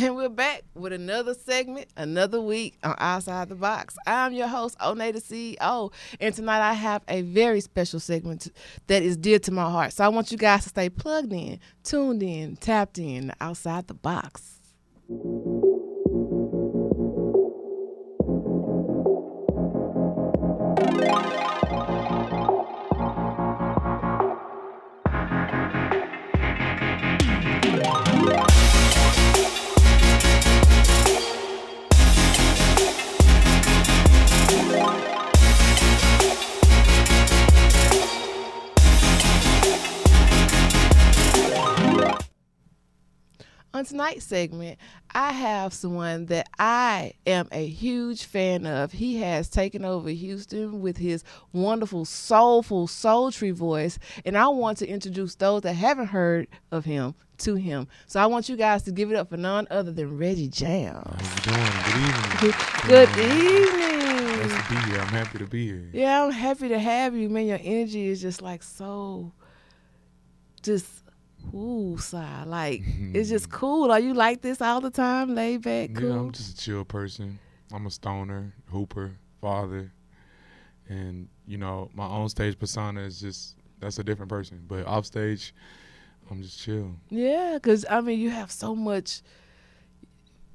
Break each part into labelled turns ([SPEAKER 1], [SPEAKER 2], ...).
[SPEAKER 1] And we're back with another segment, another week on Outside the Box. I'm your host, Onay the CEO, and tonight I have a very special segment that is dear to my heart. So I want you guys to stay plugged in, tuned in, tapped in, outside the box. On tonight's segment, I have someone that I am a huge fan of. He has taken over Houston with his wonderful, soulful, sultry voice, and I want to introduce those that haven't heard of him to him. So I want you guys to give it up for none other than Reggie Jam.
[SPEAKER 2] How you doing?
[SPEAKER 1] Good evening.
[SPEAKER 2] Good evening.
[SPEAKER 1] evening.
[SPEAKER 2] Nice to be here. I'm happy to be here.
[SPEAKER 1] Yeah, I'm happy to have you, man. Your energy is just like so, just ooh, sigh. Like it's just mm-hmm. cool. Are you like this all the time, laid back, cool?
[SPEAKER 2] Yeah, I'm just a chill person. I'm a stoner, hooper, father, and you know my on stage persona is just that's a different person. But off stage, I'm just chill.
[SPEAKER 1] Yeah, because I mean, you have so much.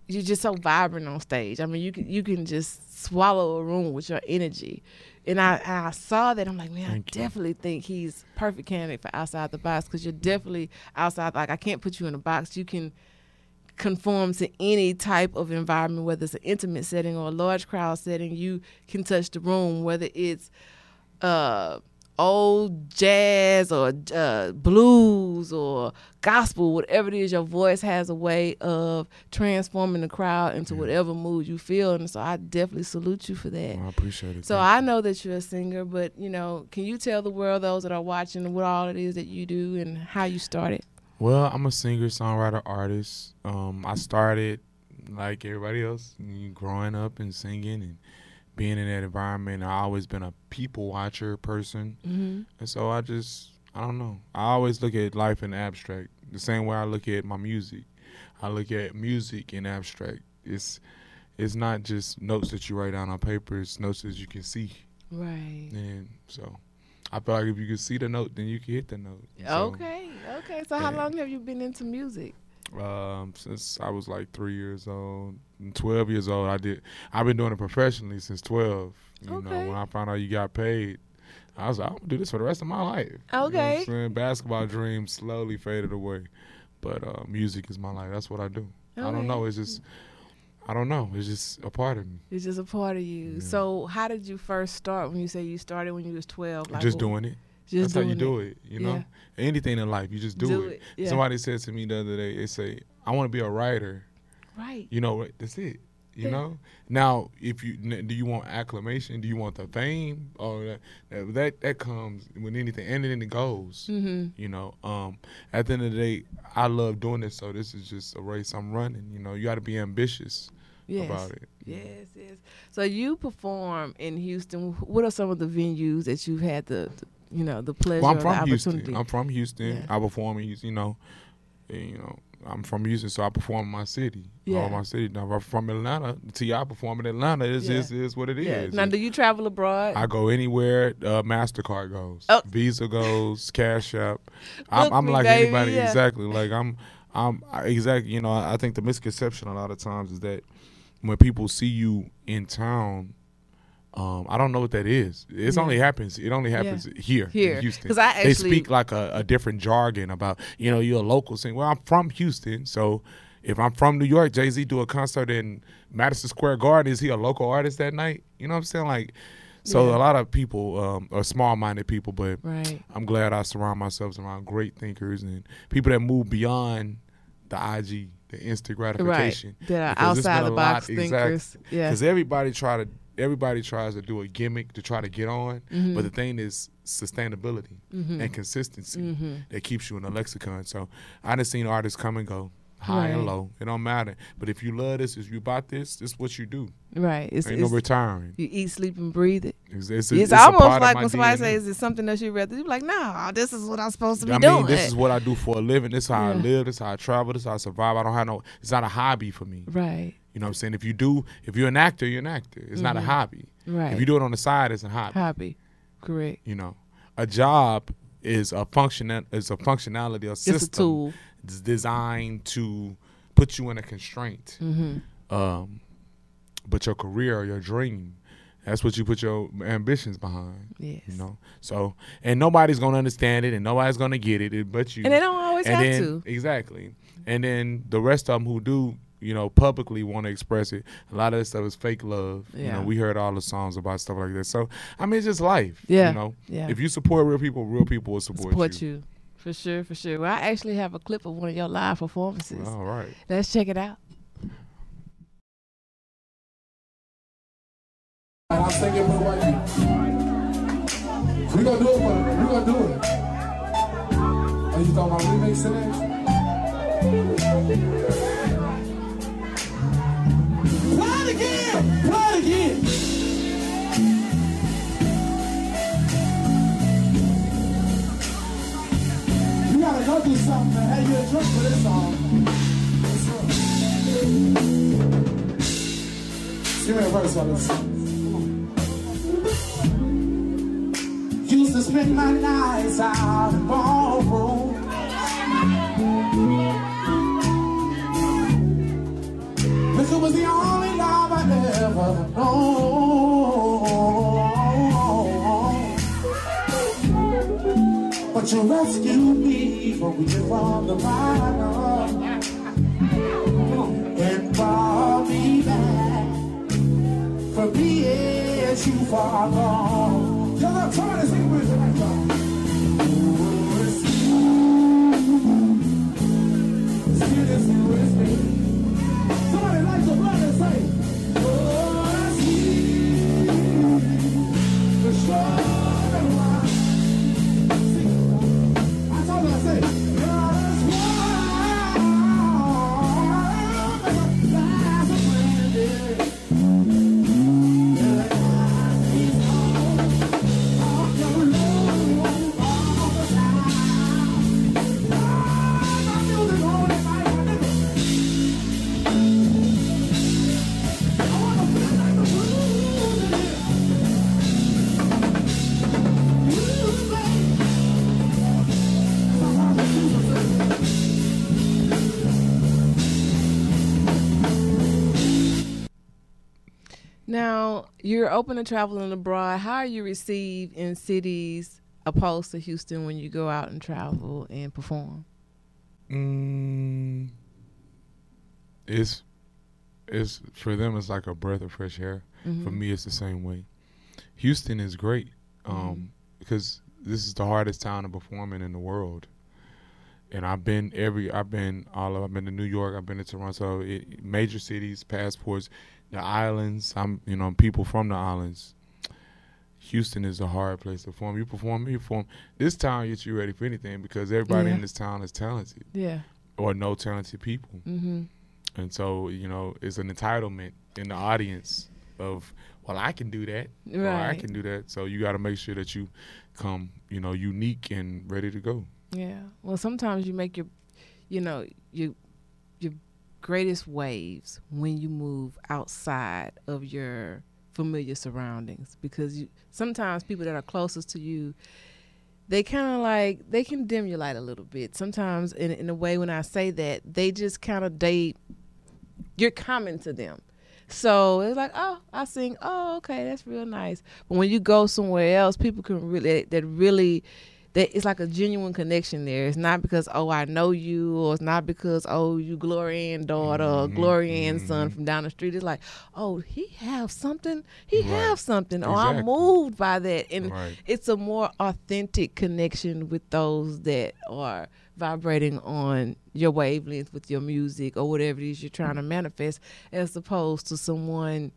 [SPEAKER 1] You're just so vibrant on stage. I mean, you can you can just swallow a room with your energy, and I and I saw that. I'm like, man,
[SPEAKER 2] Thank
[SPEAKER 1] I
[SPEAKER 2] you.
[SPEAKER 1] definitely think he's perfect candidate for outside the box because you're definitely outside. Like I can't put you in a box. You can conform to any type of environment, whether it's an intimate setting or a large crowd setting. You can touch the room, whether it's uh, old jazz or uh, blues or gospel, whatever it is, your voice has a way of transforming the crowd into whatever mood you feel. And so I definitely salute you for that.
[SPEAKER 2] Well, I appreciate it.
[SPEAKER 1] So I know that you're a singer, but you know, can you tell the world, those that are watching, what all it is that you do and how you started?
[SPEAKER 2] Well, I'm a singer, songwriter, artist. Um, I started like everybody else, growing up and singing and being in that environment. I always been a people watcher person,
[SPEAKER 1] Mm-hmm.
[SPEAKER 2] and so I just I don't know. I always look at life in abstract, the same way I look at my music. I look at music in abstract. It's it's not just notes that you write down on paper. It's notes that you can see,
[SPEAKER 1] Right.
[SPEAKER 2] and so I feel like if you can see the note, then you can hit the note. So,
[SPEAKER 1] okay. Okay. So how
[SPEAKER 2] yeah.
[SPEAKER 1] long have you been into music?
[SPEAKER 2] Um, since I was like three years old. And Twelve years old, I did. I've been doing it professionally since twelve. You know, when I found out you got paid, I was like, I'm gonna do this for the rest of my life. You know
[SPEAKER 1] Okay.
[SPEAKER 2] Basketball dreams slowly faded away, but uh, music is my life. That's what I do. I don't know. It's just, I don't know. It's just a part of me.
[SPEAKER 1] It's just a part of you.
[SPEAKER 2] Yeah.
[SPEAKER 1] So how did you first start when you say you started when you was 12? Like,
[SPEAKER 2] just doing it.
[SPEAKER 1] Just
[SPEAKER 2] That's how you do it. You know,
[SPEAKER 1] Yeah.
[SPEAKER 2] anything in life, you just do,
[SPEAKER 1] Do
[SPEAKER 2] it.
[SPEAKER 1] it, yeah.
[SPEAKER 2] Somebody said to me the other day, they say, I want to be a writer.
[SPEAKER 1] Right.
[SPEAKER 2] You know, that's it. You
[SPEAKER 1] Yeah.
[SPEAKER 2] know. Now, if you do, you want acclamation? Do you want the fame? Or that that that, comes with anything, and then it goes.
[SPEAKER 1] Mm-hmm.
[SPEAKER 2] You know. Um. At the end of the day, I love doing this, so this is just a race I'm running. You know, you got to be ambitious
[SPEAKER 1] Yes.
[SPEAKER 2] about it.
[SPEAKER 1] Yes, yes. So you perform in Houston. What are some of the venues that you've had the you know, the pleasure
[SPEAKER 2] Well, I'm from Houston. I'm from Houston.
[SPEAKER 1] Yeah.
[SPEAKER 2] I perform in Houston. You know. and, you know. I'm from Houston, so I perform in my city.
[SPEAKER 1] Yeah.
[SPEAKER 2] All my city. Now, if I'm from Atlanta. Ti perform in Atlanta. It's
[SPEAKER 1] Yeah.
[SPEAKER 2] just is what it is.
[SPEAKER 1] yeah. Now, do you travel abroad?
[SPEAKER 2] I go anywhere uh, Mastercard goes,
[SPEAKER 1] Oh.
[SPEAKER 2] Visa goes, Cash App. I'm, I'm like
[SPEAKER 1] baby,
[SPEAKER 2] anybody,
[SPEAKER 1] yeah.
[SPEAKER 2] exactly. Like I'm, I'm I- exactly. You know, I think the misconception a lot of times is that when people see you in town, um, I don't know what that is. It's
[SPEAKER 1] Yeah.
[SPEAKER 2] only happens. It only happens here,
[SPEAKER 1] Here.
[SPEAKER 2] in Houston.
[SPEAKER 1] 'Cause I
[SPEAKER 2] they speak like a, a different jargon about you know you're a local singer. Well, I'm from Houston, so if I'm from New York, Jay Z do a concert in Madison Square Garden. Is he a local artist that night? You know what I'm saying? Like, so
[SPEAKER 1] Yeah.
[SPEAKER 2] a lot of people um, are small-minded people, but
[SPEAKER 1] right.
[SPEAKER 2] I'm glad I surround myself around great thinkers and people that move beyond the IG, the instant gratification.
[SPEAKER 1] Right. That are
[SPEAKER 2] Because
[SPEAKER 1] outside the
[SPEAKER 2] lot-
[SPEAKER 1] box thinkers.
[SPEAKER 2] exactly.
[SPEAKER 1] Yeah.
[SPEAKER 2] Because everybody try to everybody tries to do a gimmick to try to get on,
[SPEAKER 1] Mm-hmm.
[SPEAKER 2] but the thing is sustainability and consistency
[SPEAKER 1] Mm-hmm.
[SPEAKER 2] that keeps you in the lexicon. So I done seen artists come and go, high and low. It don't matter. But if you love this, if you bought this, this is what you do.
[SPEAKER 1] Right. It's,
[SPEAKER 2] Ain't no
[SPEAKER 1] it's
[SPEAKER 2] retiring.
[SPEAKER 1] you eat, sleep, and breathe it.
[SPEAKER 2] It's, it's,
[SPEAKER 1] It's,
[SPEAKER 2] part
[SPEAKER 1] almost like when somebody
[SPEAKER 2] DNA.
[SPEAKER 1] says, "Is it something that you rather?" You be like, "No, this is what I'm supposed to be
[SPEAKER 2] I
[SPEAKER 1] doing."
[SPEAKER 2] mean, this is what I do for a living. This is how I live. This is how I travel. This is how I survive. I don't have no. It's not a hobby for me.
[SPEAKER 1] right,
[SPEAKER 2] You know what I'm saying? If you do, if you're an actor, you're an actor. It's not a
[SPEAKER 1] Mhm.
[SPEAKER 2] hobby.
[SPEAKER 1] right.
[SPEAKER 2] If you do it on the side, it's a hobby.
[SPEAKER 1] hobby, correct.
[SPEAKER 2] You know, a job is a function. Is a functionality, a system
[SPEAKER 1] It's a tool.
[SPEAKER 2] that's designed to put you in a constraint.
[SPEAKER 1] Mm-hmm.
[SPEAKER 2] Um, but your career, or your dream, that's what you put your ambitions behind.
[SPEAKER 1] Yes.
[SPEAKER 2] You know, so and nobody's gonna understand it, and nobody's gonna get it, it- but you.
[SPEAKER 1] and they don't always
[SPEAKER 2] and
[SPEAKER 1] have
[SPEAKER 2] then
[SPEAKER 1] to.
[SPEAKER 2] exactly, and then the rest of them who do, you know, publicly want to express it. A lot of this stuff is fake love. You know, we heard all the songs about stuff like that. So I mean, it's just life.
[SPEAKER 1] Yeah.
[SPEAKER 2] You know,
[SPEAKER 1] Yeah.
[SPEAKER 2] if you support real people, real people will support,
[SPEAKER 1] support
[SPEAKER 2] you.
[SPEAKER 1] you. For sure, for sure. Well, I actually have a clip of one of your live performances.
[SPEAKER 2] All right.
[SPEAKER 1] Let's check it out.
[SPEAKER 3] And I'm singing for the white people. We gonna do it for them. We gonna do it. Are you talking about remix today? Play You gotta go do something. Hey, you a drink for this song. Give me a verse on. Used to spend my nights out in ballroom. Liquor was the only But you rescued me from being from the bottom and brought me back for being too. Y'all trying to sing with
[SPEAKER 1] Now, you're open to traveling abroad. How are you received in cities opposed to Houston when you go out and travel and perform?
[SPEAKER 2] Mm, it's it's for them. It's like a breath of fresh air.
[SPEAKER 1] Mm-hmm.
[SPEAKER 2] For me, it's the same way. Houston is great um, because this is the hardest town to perform in in the world. And I've been every. I've been all. Of, I've been to New York. I've been to Toronto. It, major cities, passports, the islands. I'm. You know, people from the islands. Houston is a hard place to perform. You perform, you perform. This town gets you ready for anything because everybody
[SPEAKER 1] Yeah.
[SPEAKER 2] in this town is talented
[SPEAKER 1] Yeah.
[SPEAKER 2] or no talented people.
[SPEAKER 1] Mm-hmm.
[SPEAKER 2] And so, you know, it's an entitlement in the audience of, well, I can do that. Or I can do that. So you got to make sure that you come, you know, unique and ready to go.
[SPEAKER 1] Yeah. Well, sometimes you make your, you know, your greatest waves when you move outside of your familiar surroundings. Because you sometimes people that are closest to you they kind of like they can dim your light a little bit. Sometimes in, in a way when i say that they just kind of they you're coming to them. So it's like oh i sing oh okay that's real nice. But when you go somewhere else people can really that really that it's like a genuine connection there. It's not because oh I know you, or it's not because oh you Gloria Ann daughter or
[SPEAKER 2] Mhm,
[SPEAKER 1] Gloria Ann son
[SPEAKER 2] mhm.
[SPEAKER 1] from down the street. It's like oh he have something, he
[SPEAKER 2] Right.
[SPEAKER 1] have something, or I'm moved by that, and
[SPEAKER 2] Right.
[SPEAKER 1] it's a more authentic connection with those that are vibrating on your wavelength with your music or whatever it is you're trying to manifest, as opposed to someone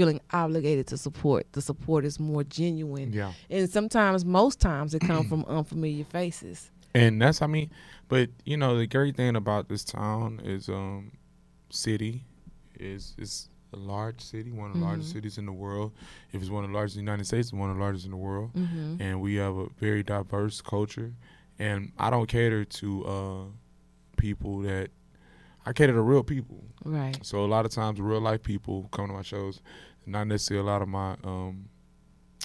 [SPEAKER 1] feeling obligated to support. The support is more genuine
[SPEAKER 2] Yeah.
[SPEAKER 1] and sometimes most times it comes from unfamiliar faces
[SPEAKER 2] And that's, I mean, but, you know, the great thing about this town is, um, city is, is, a large city, one of the
[SPEAKER 1] Mhm.
[SPEAKER 2] largest cities in the world. If it's one of the largest in the United States, it's one of the largest in the world.
[SPEAKER 1] Mm-hmm.
[SPEAKER 2] And we have a very diverse culture. And I don't cater to uh, people that I cater to real people.
[SPEAKER 1] Right.
[SPEAKER 2] So a lot of times, real life people come to my shows. Not necessarily a lot of my um,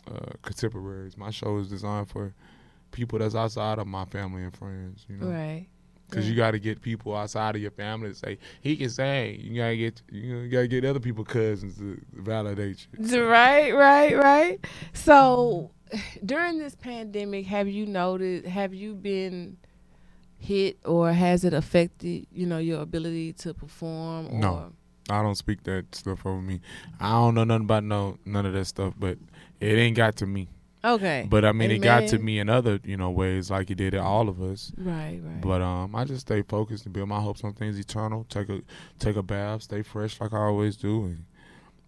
[SPEAKER 2] uh, contemporaries. My show is designed for people that's outside of my family and friends. You know,
[SPEAKER 1] Right.
[SPEAKER 2] because
[SPEAKER 1] Yeah.
[SPEAKER 2] you got to get people outside of your family to say he can sing. You gotta get you gotta get other people cousins to validate you.
[SPEAKER 1] Right, right, right. So during this pandemic, have you noted have you been hit or has it affected, you know, your ability to perform or
[SPEAKER 2] No. I don't speak that stuff over me. I don't know nothing about no none of that stuff, but it ain't got to me.
[SPEAKER 1] Okay.
[SPEAKER 2] But I mean, it got to me in other you know ways, like it did to all of us.
[SPEAKER 1] Right, right.
[SPEAKER 2] But um, I just stay focused and build my hopes on things eternal. Take a take a bath, stay fresh like I always do, and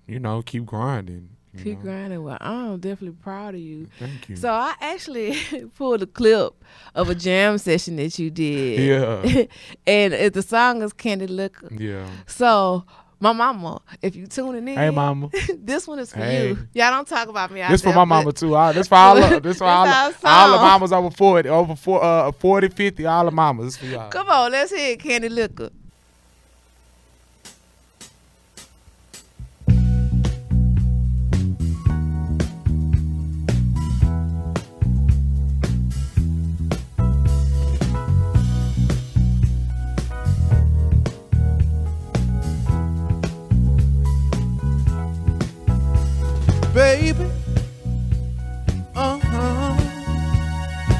[SPEAKER 2] you know keep grinding.
[SPEAKER 1] Keep
[SPEAKER 2] know.
[SPEAKER 1] grinding. Well, I'm definitely proud of you.
[SPEAKER 2] Thank you.
[SPEAKER 1] So I actually pulled a clip of a jam session that you did.
[SPEAKER 2] yeah,
[SPEAKER 1] and it, the song is Candy Liquor.
[SPEAKER 2] yeah.
[SPEAKER 1] So my mama, if you tuning in,
[SPEAKER 2] Hey, mama.
[SPEAKER 1] this one is for
[SPEAKER 2] Hey.
[SPEAKER 1] you. Y'all don't talk about me.
[SPEAKER 2] This for my mama too. All, this for all of this for all, of, all the mamas over forty, over four, uh, 40, 50, all the mamas. This for y'all.
[SPEAKER 1] Come on, let's hear it, Candy Liquor.
[SPEAKER 3] Baby. Uh huh.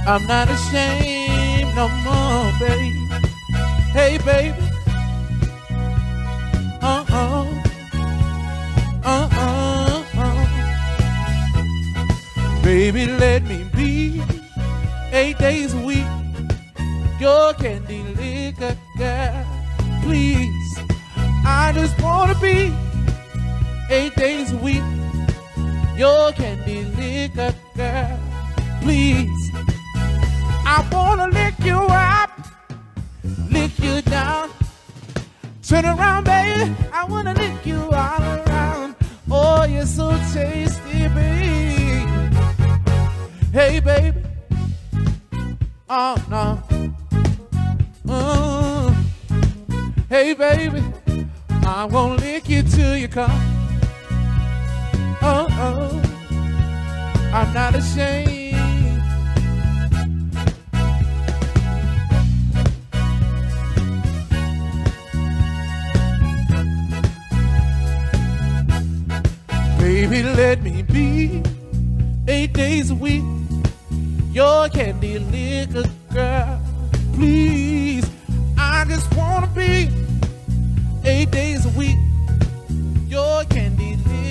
[SPEAKER 3] I'm not ashamed no more, baby. Hey, baby. Uh huh. Uh uh. uh. Baby, let me be eight days a week. Your candy liquor girl, please. I just wanna be eight days a week your candy liquor girl. Please, I wanna lick you up, lick you down. Turn around, baby. I wanna lick you all around. Oh, you're so tasty, baby. Hey, baby. Oh no. Uh, hey, baby. I'm gonna lick you till you come. Oh, oh, I'm not ashamed. Baby, let me be eight days a week. Your candy liquor girl, please. I just wanna be eight days a week. Your candy liquor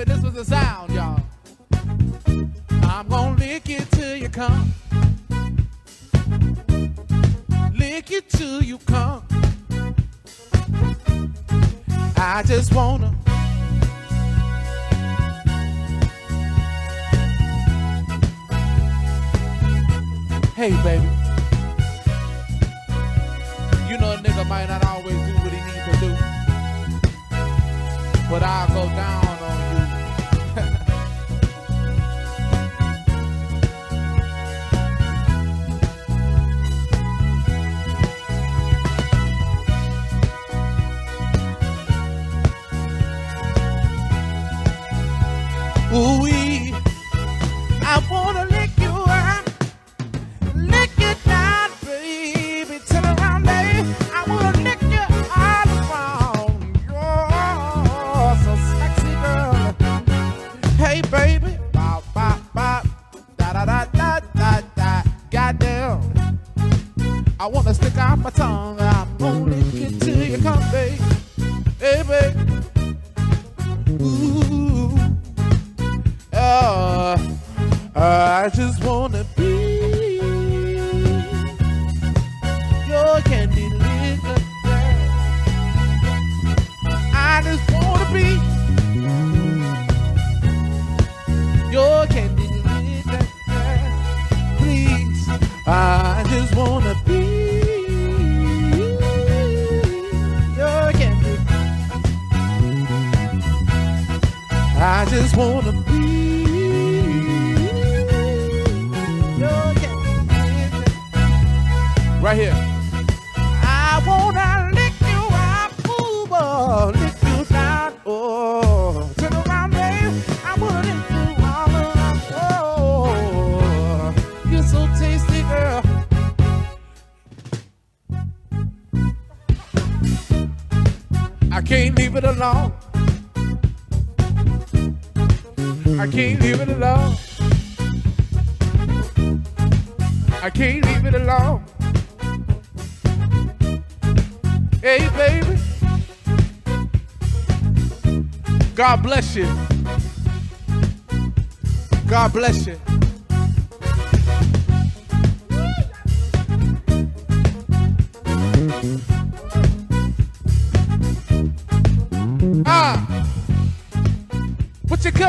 [SPEAKER 3] 1987, this was the sound, y'all. I'm gonna lick it till you come. Lick it till you come. I just wanna. Hey, baby. You know a nigga might not always do what he needs to do. But I'll go down I just wanna it alone. I can't leave it alone. I can't leave it alone. Hey, baby. God bless you. God bless you.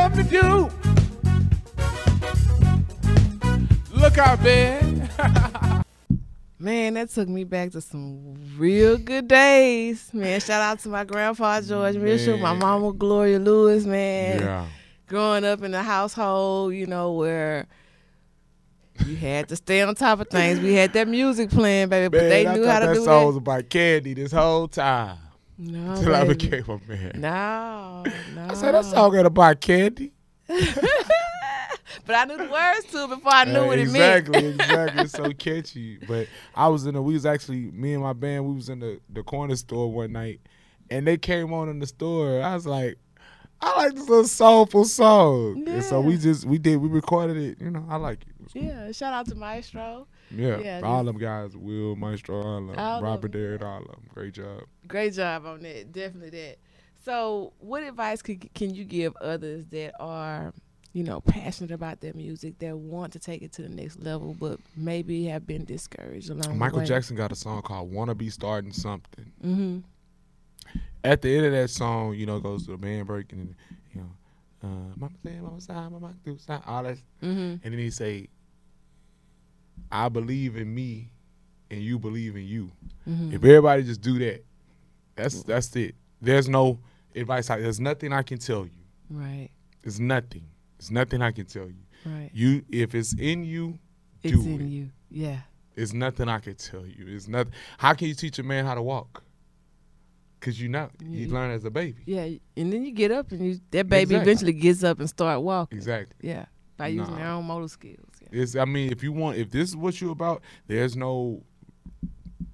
[SPEAKER 3] Come to do? Look out, man.
[SPEAKER 1] Man, that took me back to some real good days. Man, shout out to my grandpa George Mitchell, my mama Gloria Lewis, man.
[SPEAKER 2] Yeah.
[SPEAKER 1] Growing up in a household, you know, where you had to stay on top of things. We had that music playing, baby, but
[SPEAKER 2] Man,
[SPEAKER 1] they
[SPEAKER 2] I
[SPEAKER 1] knew how to
[SPEAKER 2] that
[SPEAKER 1] do
[SPEAKER 2] song
[SPEAKER 1] that.
[SPEAKER 2] was about candy this whole time.
[SPEAKER 1] No,
[SPEAKER 2] Till I became a man.
[SPEAKER 1] No, no.
[SPEAKER 2] I said that song ain't about candy.
[SPEAKER 1] but I knew the words to it before I knew
[SPEAKER 2] Uh,
[SPEAKER 1] what it
[SPEAKER 2] exactly,
[SPEAKER 1] meant.
[SPEAKER 2] exactly. It's so catchy. But I was in the we was actually me and my band, we was in the, the corner store one night and they came on in the store. I was like, I like this little soulful song. And so we just we did we recorded it, you know, I like it. It cool.
[SPEAKER 1] yeah, shout out to Maestro.
[SPEAKER 2] Yeah.
[SPEAKER 1] Yeah,
[SPEAKER 2] all them guys, Will, Maestro, all of them, Robert. Derrick, all of them. Great job.
[SPEAKER 1] Great job on that. Definitely that. So, what advice could, can you give others that are, you know, passionate about their music, that want to take it to the next level, but maybe have been discouraged along
[SPEAKER 2] Michael
[SPEAKER 1] the way?
[SPEAKER 2] Jackson got a song called Wanna Be Starting Something.
[SPEAKER 1] Mm-hmm.
[SPEAKER 2] At the end of that song, you know, goes to the band break and you know, uh, mama say, mama side, mama do side, all that,
[SPEAKER 1] Mm-hmm.
[SPEAKER 2] and then he say, I believe in me, and you believe in you.
[SPEAKER 1] Mm-hmm.
[SPEAKER 2] If everybody just do that, that's that's it. There's no advice. I, there's nothing I can tell you.
[SPEAKER 1] Right.
[SPEAKER 2] There's nothing. There's nothing I can tell you.
[SPEAKER 1] Right.
[SPEAKER 2] You, if it's in you,
[SPEAKER 1] It's
[SPEAKER 2] do
[SPEAKER 1] in
[SPEAKER 2] it.
[SPEAKER 1] you. Yeah.
[SPEAKER 2] It's nothing I can tell you. It's nothing. How can you teach a man how to walk? Cause you not. You learn as a baby.
[SPEAKER 1] Yeah. And then you get up and you that baby
[SPEAKER 2] Exactly.
[SPEAKER 1] eventually gets up and start walking.
[SPEAKER 2] Exactly.
[SPEAKER 1] Yeah. By using
[SPEAKER 2] Nah.
[SPEAKER 1] their own motor skills. Yeah.
[SPEAKER 2] It's, I mean, if you want, if this is what you're about, there's no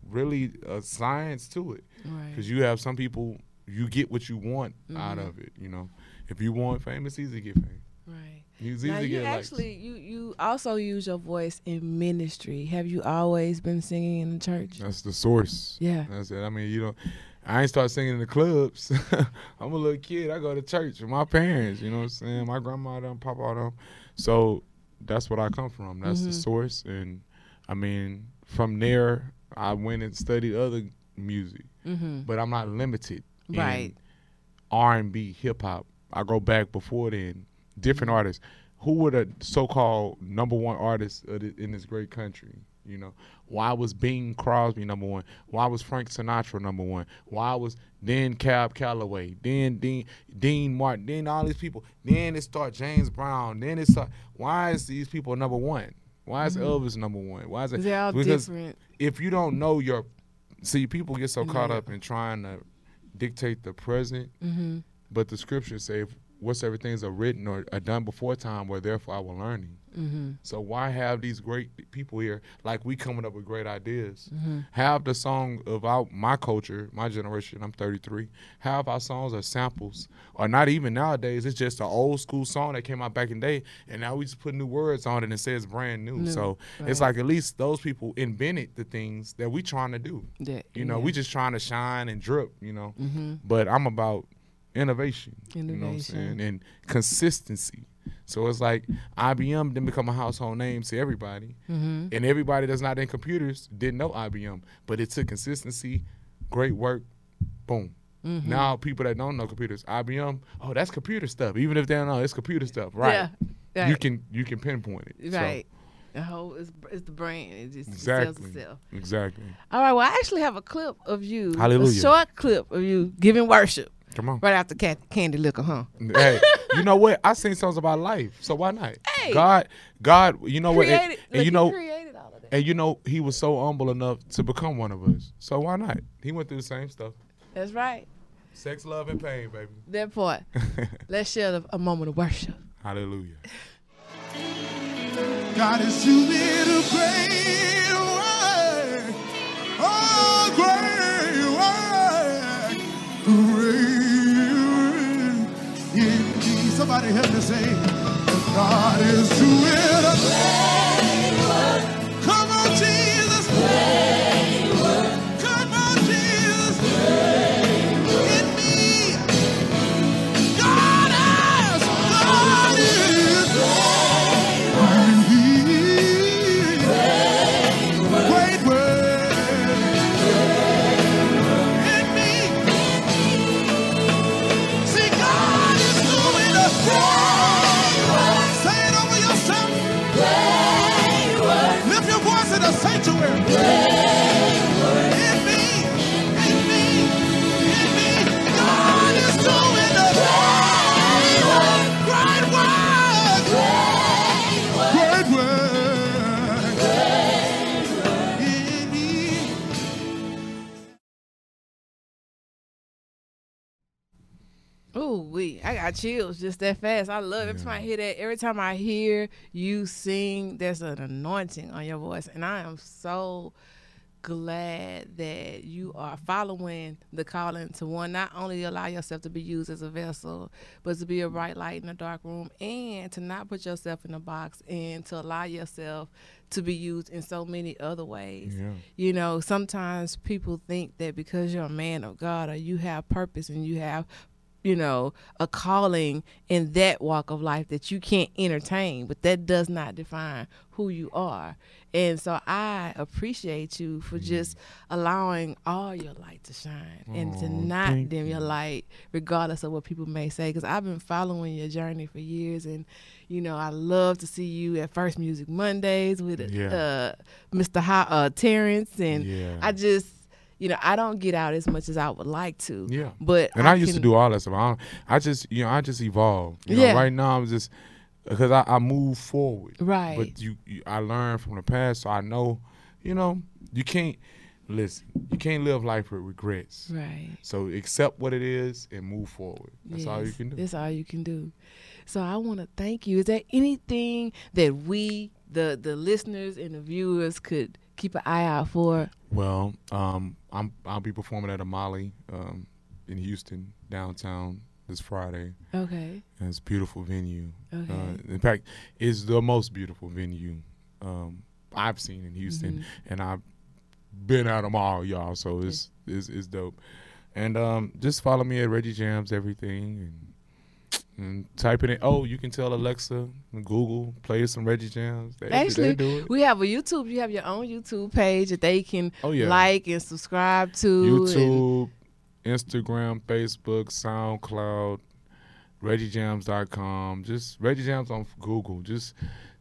[SPEAKER 2] really uh, science to it.
[SPEAKER 1] Right.
[SPEAKER 2] Because you have some people, you get what you want out
[SPEAKER 1] Mhm.
[SPEAKER 2] of it. You know, if you want fame, it's easy to get fame.
[SPEAKER 1] Right.
[SPEAKER 2] It's
[SPEAKER 1] Now
[SPEAKER 2] to
[SPEAKER 1] you
[SPEAKER 2] get likes.
[SPEAKER 1] actually you you also use your voice in ministry. Have you always been singing in the church?
[SPEAKER 2] That's the source.
[SPEAKER 1] Yeah.
[SPEAKER 2] That's it. I mean, you know, I ain't start singing in the clubs. I'm a little kid. I go to church with my parents. You know what I'm saying? My grandma them, papa them. So that's what I come from. That's the
[SPEAKER 1] Mhm.
[SPEAKER 2] source. And I mean, from there, I went and studied other music.
[SPEAKER 1] Mm-hmm.
[SPEAKER 2] but I'm not limited.
[SPEAKER 1] Right.
[SPEAKER 2] R&B, hip hop. I go back before then. Different
[SPEAKER 1] Mm-hmm.
[SPEAKER 2] artists. Who were the so-called number one artists in this great country? You know, why was Bing Crosby number one? Why was Frank Sinatra number one? Why was then Cab Calloway? Then Dean Dean Martin? Then all these people? Then it start James Brown? Then it start. Why is these people number one? Why is Elvis number one? Why is it?
[SPEAKER 1] They're all
[SPEAKER 2] because
[SPEAKER 1] different.
[SPEAKER 2] if you don't know your see people get so caught up in trying to dictate the present
[SPEAKER 1] Mm-hmm.
[SPEAKER 2] but the scriptures say whatsoever things are written or are done before time were there for our learning
[SPEAKER 1] Mm-hmm.
[SPEAKER 2] so why have these great people here like we coming up with great ideas
[SPEAKER 1] Mm-hmm.
[SPEAKER 2] have the song of our my culture my generation i'm 33 have our songs are samples or not even nowadays it's just an old school song that came out back in the day and now we just put new words on it and it says brand new,
[SPEAKER 1] New,
[SPEAKER 2] so it's like at least those people invented the things that we trying to do
[SPEAKER 1] That,
[SPEAKER 2] you know, we just trying to shine and drip, you know.
[SPEAKER 1] Mm-hmm.
[SPEAKER 2] But I'm about innovation, You know what I'm
[SPEAKER 1] Innovation.
[SPEAKER 2] saying? And consistency. So it's like IBM didn't become a household name to everybody.
[SPEAKER 1] Mm-hmm.
[SPEAKER 2] And everybody that's not in computers didn't know IBM. But it took consistency, great work, boom.
[SPEAKER 1] Mm-hmm.
[SPEAKER 2] Now people that don't know computers, IBM, oh that's computer stuff. Even if they don't know, it's computer stuff. Right.
[SPEAKER 1] Yeah. Right.
[SPEAKER 2] You can you can pinpoint it. So,
[SPEAKER 1] right. the whole is it's the brain. It just
[SPEAKER 2] Exactly.
[SPEAKER 1] sells itself.
[SPEAKER 2] exactly.
[SPEAKER 1] All right. Well, I actually have a clip of you.
[SPEAKER 2] Hallelujah.
[SPEAKER 1] A short clip of you giving worship.
[SPEAKER 2] Come on.
[SPEAKER 1] Right after Ca- Candy Liquor, huh?
[SPEAKER 2] hey, you know what? I sing songs about life, so why not?
[SPEAKER 1] Hey.
[SPEAKER 2] God, God, you know what? And, and
[SPEAKER 1] look,
[SPEAKER 2] you know,
[SPEAKER 1] he created all of that.
[SPEAKER 2] and you know, he was so humble enough to become one of us. So why not? He went through the same stuff.
[SPEAKER 1] That's right.
[SPEAKER 2] Sex, love, and pain, baby.
[SPEAKER 1] That part. Let's share a, a moment of worship.
[SPEAKER 2] Hallelujah.
[SPEAKER 3] God is doing a great work. Oh, great Somebody help me say, God is doing a
[SPEAKER 1] Ooh, we I got chills just that fast. I love it. every time I hear that. Every time I hear you sing, there's an anointing on your voice, and I am so glad that you are following the calling to one not only allow yourself to be used as a vessel but to be a bright light in a dark room and to not put yourself in a box and to allow yourself to be used in so many other ways
[SPEAKER 2] Yeah.
[SPEAKER 1] you know sometimes people think that because you're a man of god or you have purpose and you have you know a calling in that walk of life that you can't entertain but that does not define who you are and so i appreciate you for just allowing all your light to shine and to not dim your light regardless of what people may say because i've been following your journey for years and you know i love to see you at first music mondays with
[SPEAKER 2] Yeah.
[SPEAKER 1] uh, mr Ho- uh, terrence and
[SPEAKER 2] Yeah.
[SPEAKER 1] i just you know i don't get out as much as i would like to
[SPEAKER 2] Yeah.
[SPEAKER 1] but
[SPEAKER 2] And I, used to do all that stuff. I, don't- I just, you know, I just evolved. You
[SPEAKER 1] Yeah.
[SPEAKER 2] know, right now I'm just because I, I move forward.
[SPEAKER 1] Right.
[SPEAKER 2] But you, you, I learned from the past, so I know, you know, you can't listen. You can't live life with regrets.
[SPEAKER 1] right
[SPEAKER 2] So accept what it is and move forward. That's all you can do.
[SPEAKER 1] That's all you can do. So I want to thank you. Is there anything that we, the the listeners and the viewers, could keep an eye out for?
[SPEAKER 2] Well, um, I'm I'll be performing at Amali um, in Houston downtown this Friday.
[SPEAKER 1] Okay.
[SPEAKER 2] And it's a beautiful venue.
[SPEAKER 1] Okay.
[SPEAKER 2] Uh, in fact, it's the most beautiful venue um, I've seen in Houston,
[SPEAKER 1] Mm-hmm.
[SPEAKER 2] and I've been at them all, y'all. So it's it's, it's dope. And um, just follow me at Reggie Jams everything and. And type it in. Oh, you can tell Alexa, and Google, play some Reggie Jams. They,
[SPEAKER 1] Actually,
[SPEAKER 2] they
[SPEAKER 1] we have a YouTube. You have your own YouTube page that they can
[SPEAKER 2] Oh, yeah.
[SPEAKER 1] like and subscribe to.
[SPEAKER 2] YouTube, Instagram, Facebook, SoundCloud, ReggieJams.com. Just Reggie Jams on Google. Just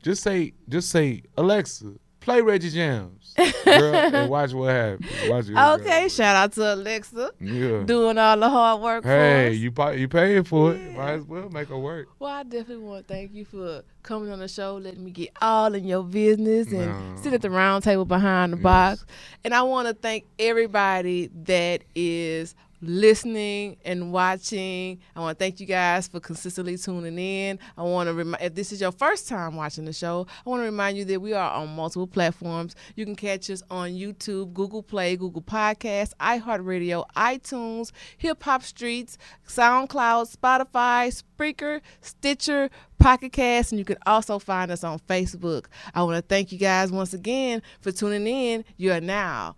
[SPEAKER 2] just say just say Alexa, play Reggie Jams. Girl, and watch what happens. Watch it.
[SPEAKER 1] Okay, shout out to Alexa
[SPEAKER 2] Yeah.
[SPEAKER 1] doing all the hard work
[SPEAKER 2] Hey, you pa- you paying for it.
[SPEAKER 1] Yeah.
[SPEAKER 2] Might as well make it work.
[SPEAKER 1] Well, I definitely want to thank you for coming on the show, letting me get all in your business and
[SPEAKER 2] No.
[SPEAKER 1] sit at the round table behind the
[SPEAKER 2] Yes.
[SPEAKER 1] box. And I want to thank everybody that is listening and watching. I want to thank you guys for consistently tuning in. I want to remind if this is your first time watching the show, I want to remind you that we are on multiple platforms. You can catch us on YouTube, Google Play, Google Podcasts, iHeartRadio, iTunes, Hip Hop Streets, SoundCloud, Spotify, Spreaker, Stitcher, Pocket Cast, and you can also find us on Facebook. I want to thank you guys once again for tuning in. You are now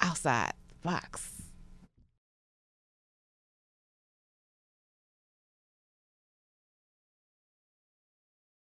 [SPEAKER 1] outside the box.